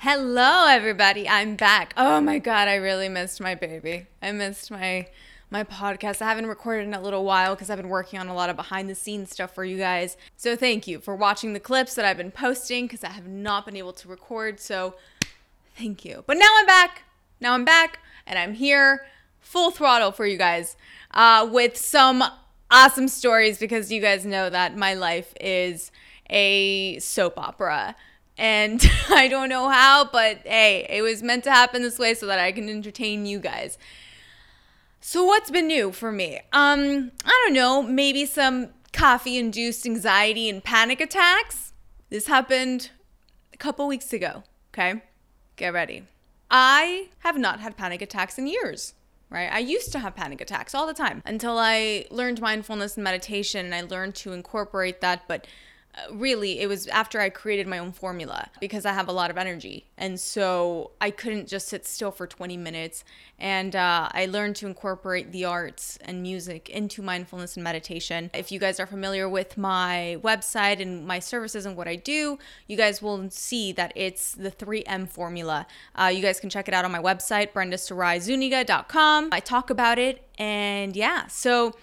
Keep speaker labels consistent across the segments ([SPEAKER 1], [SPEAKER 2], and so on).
[SPEAKER 1] Hello, everybody. I'm back. Oh my god, I really missed my baby. I missed my my podcast. I haven't recorded in a little while because I've been working on a lot of behind the scenes stuff for you guys. So thank you for watching the clips that I've been posting because I have not been able to record. So thank you. But now I'm back. Now I'm back and I'm here full throttle for you guys uh, with some awesome stories because you guys know that my life is a soap opera and I don't know how, but hey, it was meant to happen this way so that I can entertain you guys. So what's been new for me? Um, I don't know, maybe some coffee induced anxiety and panic attacks. This happened a couple weeks ago, okay? Get ready. I have not had panic attacks in years right? I used to have panic attacks all the time until I learned mindfulness and meditation and I learned to incorporate that. But really it was after I created my own formula because I have a lot of energy. And so I couldn't just sit still for 20 minutes. And uh, I learned to incorporate the arts and music into mindfulness and meditation. If you guys are familiar with my website and my services and what I do, you guys will see that it's the 3M formula. Uh, you guys can check it out on my website, brendasaraizuniga.com. I talk about it. And yeah, so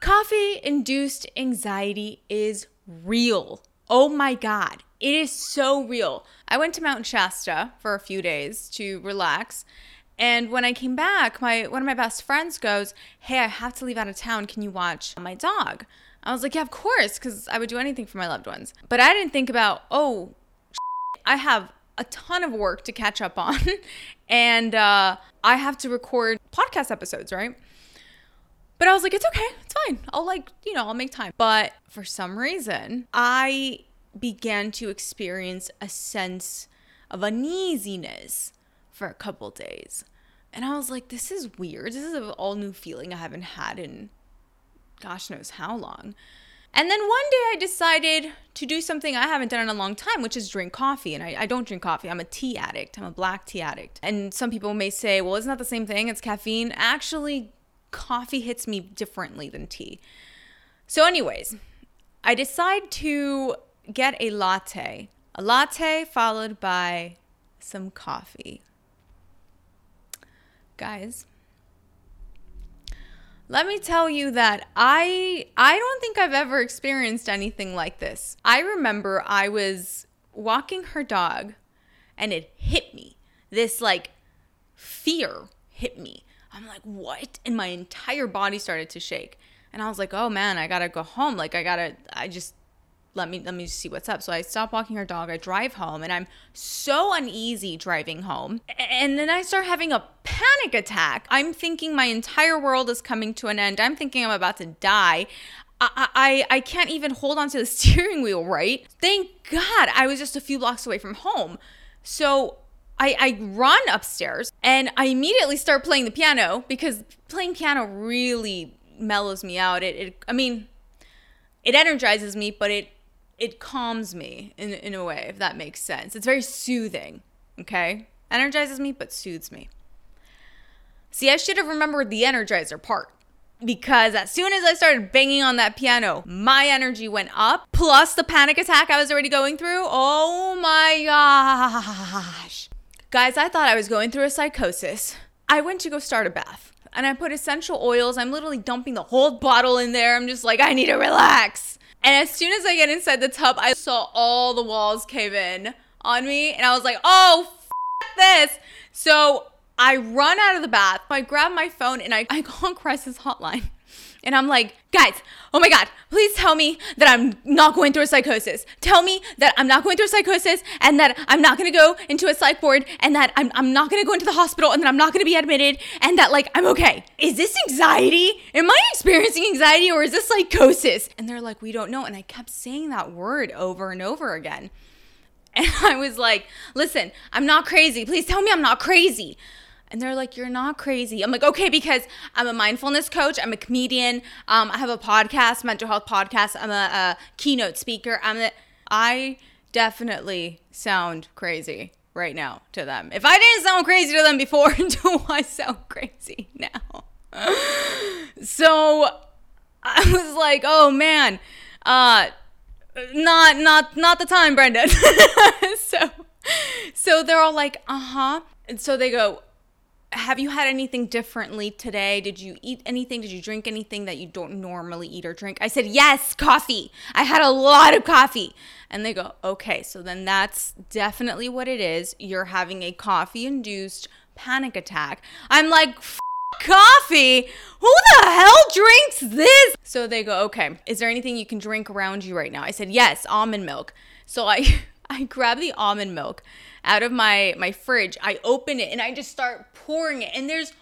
[SPEAKER 1] coffee induced anxiety is real. Oh my God. It is so real. I went to Mount Shasta for a few days to relax. And when I came back, my one of my best friends goes, "Hey, I have to leave out of town. Can you watch my dog?" I was like, "Yeah, of course, cuz I would do anything for my loved ones." But I didn't think about, "Oh, I have a ton of work to catch up on and uh, I have to record podcast episodes, right?" But I was like, it's okay. It's fine. I'll like, you know, I'll make time. But for some reason, I began to experience a sense of uneasiness for a couple days. And I was like, this is weird. This is an all new feeling I haven't had in gosh knows how long. And then one day I decided to do something I haven't done in a long time, which is drink coffee. And I, I, don't drink coffee. I'm a tea addict. I'm a black tea addict. And some people may say, well, isn't that the same thing? It's caffeine. Actually, coffee hits me differently than tea. So, anyways, I decide to get a latte. A latte followed by some coffee. Guys, let me tell you that I I don't think I've ever experienced anything like this. I remember I was walking her dog and it hit me. This like fear hit me. I'm like, what? And my entire body started to shake. And I was like, oh man, I gotta go home. Like I gotta, I just let me let me see what's up. So I stop walking her dog. I drive home, and I'm so uneasy driving home. And then I start having a panic attack. I'm thinking my entire world is coming to an end. I'm thinking I'm about to die. I, I, I can't even hold onto the steering wheel right. Thank God I was just a few blocks away from home. So I, I run upstairs and I immediately start playing the piano because playing piano really mellows me out. It, it I mean, it energizes me, but it it calms me in, in a way, if that makes sense. It's very soothing, okay? Energizes me, but soothes me. See, I should have remembered the energizer part because as soon as I started banging on that piano, my energy went up. Plus the panic attack I was already going through. Oh my gosh. Guys, I thought I was going through a psychosis. I went to go start a bath and I put essential oils. I'm literally dumping the whole bottle in there. I'm just like, I need to relax. And as soon as I get inside the tub, I saw all the walls cave in on me. And I was like, oh, f- this. So I run out of the bath. I grab my phone and I, I call crisis hotline. And I'm like, guys, oh my God, please tell me that I'm not going through a psychosis. Tell me that I'm not going through a psychosis and that I'm not going to go into a psych ward and that I'm, I'm not going to go into the hospital and that I'm not going to be admitted and that like I'm okay. Is this anxiety? Am I experiencing anxiety or is this psychosis? And they're like, we don't know. And I kept saying that word over and over again. And I was like, listen, I'm not crazy. Please tell me I'm not crazy. And they're like, You're not crazy. I'm like, Okay, because I'm a mindfulness coach, I'm a comedian, um, I have a podcast, mental health podcast, I'm a, a keynote speaker. I'm I definitely sound crazy right now to them. If I didn't sound crazy to them before, do I sound crazy now? so I was like, oh man, uh, not not not the time, Brenda. so So they're all like, uh huh. And so they go, have you had anything differently today? Did you eat anything? Did you drink anything that you don't normally eat or drink? I said, Yes, coffee. I had a lot of coffee. And they go, Okay, so then that's definitely what it is. You're having a coffee induced panic attack. I'm like, coffee? Who the hell drinks this? So they go, Okay, is there anything you can drink around you right now? I said, Yes, almond milk. So I, I grab the almond milk out of my my fridge. I open it and I just start pouring it and there's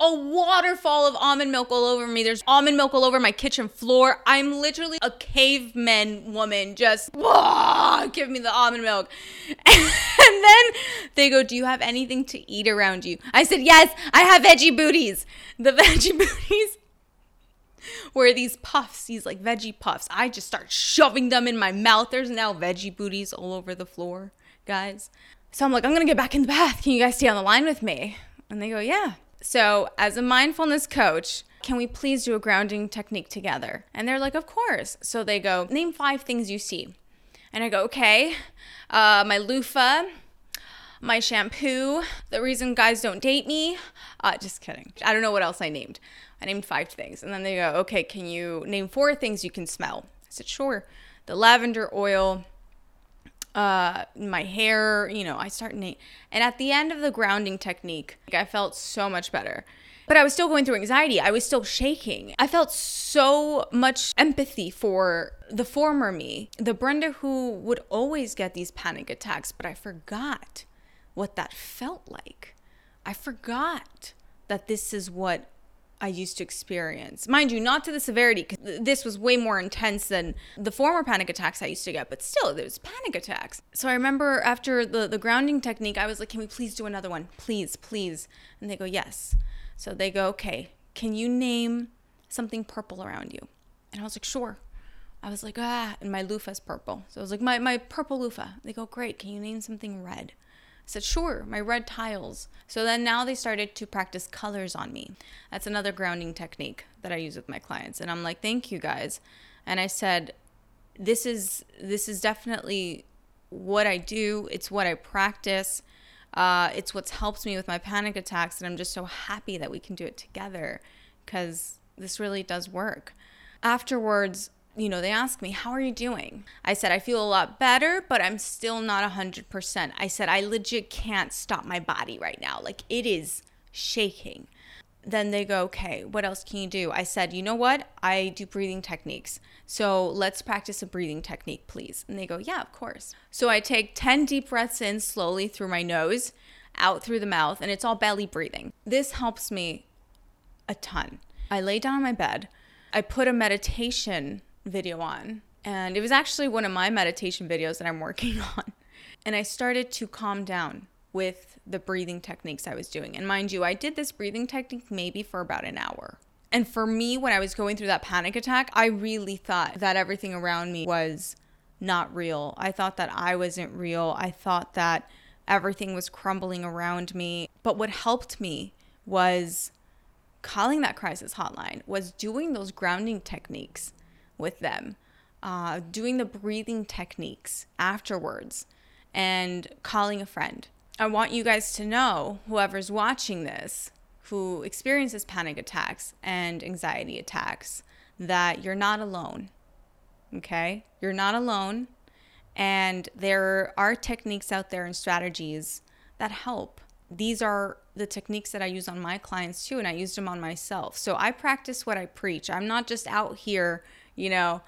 [SPEAKER 1] a waterfall of almond milk all over me. There's almond milk all over my kitchen floor. I'm literally a caveman woman, just give me the almond milk. And then they go, Do you have anything to eat around you? I said, Yes, I have veggie booties. The veggie booties were these puffs, these like veggie puffs. I just start shoving them in my mouth. There's now veggie booties all over the floor, guys. So I'm like, I'm gonna get back in the bath. Can you guys stay on the line with me? And they go, Yeah. So, as a mindfulness coach, can we please do a grounding technique together? And they're like, Of course. So they go, Name five things you see. And I go, Okay, uh, my loofah, my shampoo, the reason guys don't date me. Uh, just kidding. I don't know what else I named. I named five things. And then they go, Okay, can you name four things you can smell? I said, Sure. The lavender oil, uh, my hair, you know, I start na- and at the end of the grounding technique, I felt so much better. But I was still going through anxiety. I was still shaking. I felt so much empathy for the former me, the Brenda who would always get these panic attacks, but I forgot what that felt like. I forgot that this is what I used to experience. Mind you, not to the severity, because this was way more intense than the former panic attacks I used to get, but still, there was panic attacks. So I remember after the, the grounding technique, I was like, can we please do another one? Please, please. And they go, yes. So they go, okay, can you name something purple around you? And I was like, sure. I was like, ah, and my loofah's purple. So I was like, my, my purple loofah. They go, great, can you name something red? I said, sure, my red tiles. So then now they started to practice colors on me. That's another grounding technique that I use with my clients. And I'm like, thank you guys. And I said, this is this is definitely what I do. It's what I practice. Uh, it's what's helped me with my panic attacks. And I'm just so happy that we can do it together because this really does work. Afterwards, you know, they ask me, How are you doing? I said, I feel a lot better, but I'm still not 100%. I said, I legit can't stop my body right now. Like it is shaking. Then they go, Okay, what else can you do? I said, You know what? I do breathing techniques. So let's practice a breathing technique, please. And they go, Yeah, of course. So I take 10 deep breaths in slowly through my nose, out through the mouth, and it's all belly breathing. This helps me a ton. I lay down on my bed. I put a meditation video on. And it was actually one of my meditation videos that I'm working on. And I started to calm down with the breathing techniques I was doing. And mind you, I did this breathing technique maybe for about an hour. And for me, when I was going through that panic attack, I really thought that everything around me was not real. I thought that I wasn't real. I thought that everything was crumbling around me. But what helped me was calling that crisis hotline, was doing those grounding techniques with them, uh, doing the breathing techniques afterwards, and calling a friend. I want you guys to know, whoever's watching this, who experiences panic attacks and anxiety attacks, that you're not alone. Okay? You're not alone. And there are techniques out there and strategies that help. These are the techniques that I use on my clients too, and I used them on myself. So I practice what I preach. I'm not just out here you know,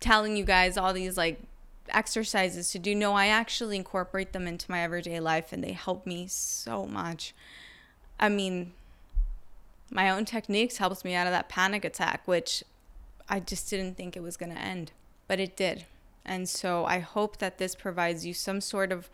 [SPEAKER 1] telling you guys all these like exercises to do. No, I actually incorporate them into my everyday life and they help me so much. I mean, my own techniques helps me out of that panic attack, which I just didn't think it was going to end, but it did. And so I hope that this provides you some sort of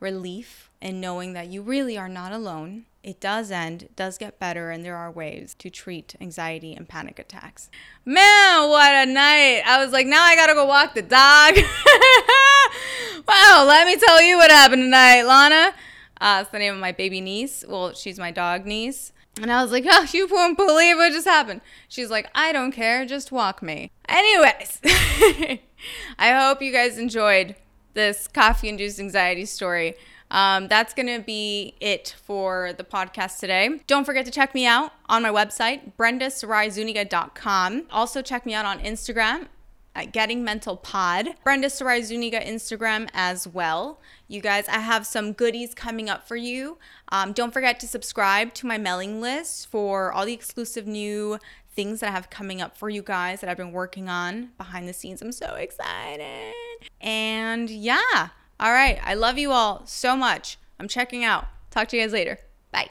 [SPEAKER 1] relief in knowing that you really are not alone it does end, does get better, and there are ways to treat anxiety and panic attacks. Man, what a night! I was like, now I gotta go walk the dog. wow, let me tell you what happened tonight, Lana. Uh, it's the name of my baby niece. Well, she's my dog niece. And I was like, oh, you won't believe what just happened. She's like, I don't care, just walk me. Anyways, I hope you guys enjoyed this coffee induced anxiety story. Um, that's going to be it for the podcast today. Don't forget to check me out on my website, brendasaraizuniga.com. Also, check me out on Instagram at Getting Mental Pod. Brenda Sarai Zuniga Instagram as well. You guys, I have some goodies coming up for you. Um, don't forget to subscribe to my mailing list for all the exclusive new things that I have coming up for you guys that I've been working on behind the scenes. I'm so excited. And yeah, all right. I love you all so much. I'm checking out. Talk to you guys later. Bye.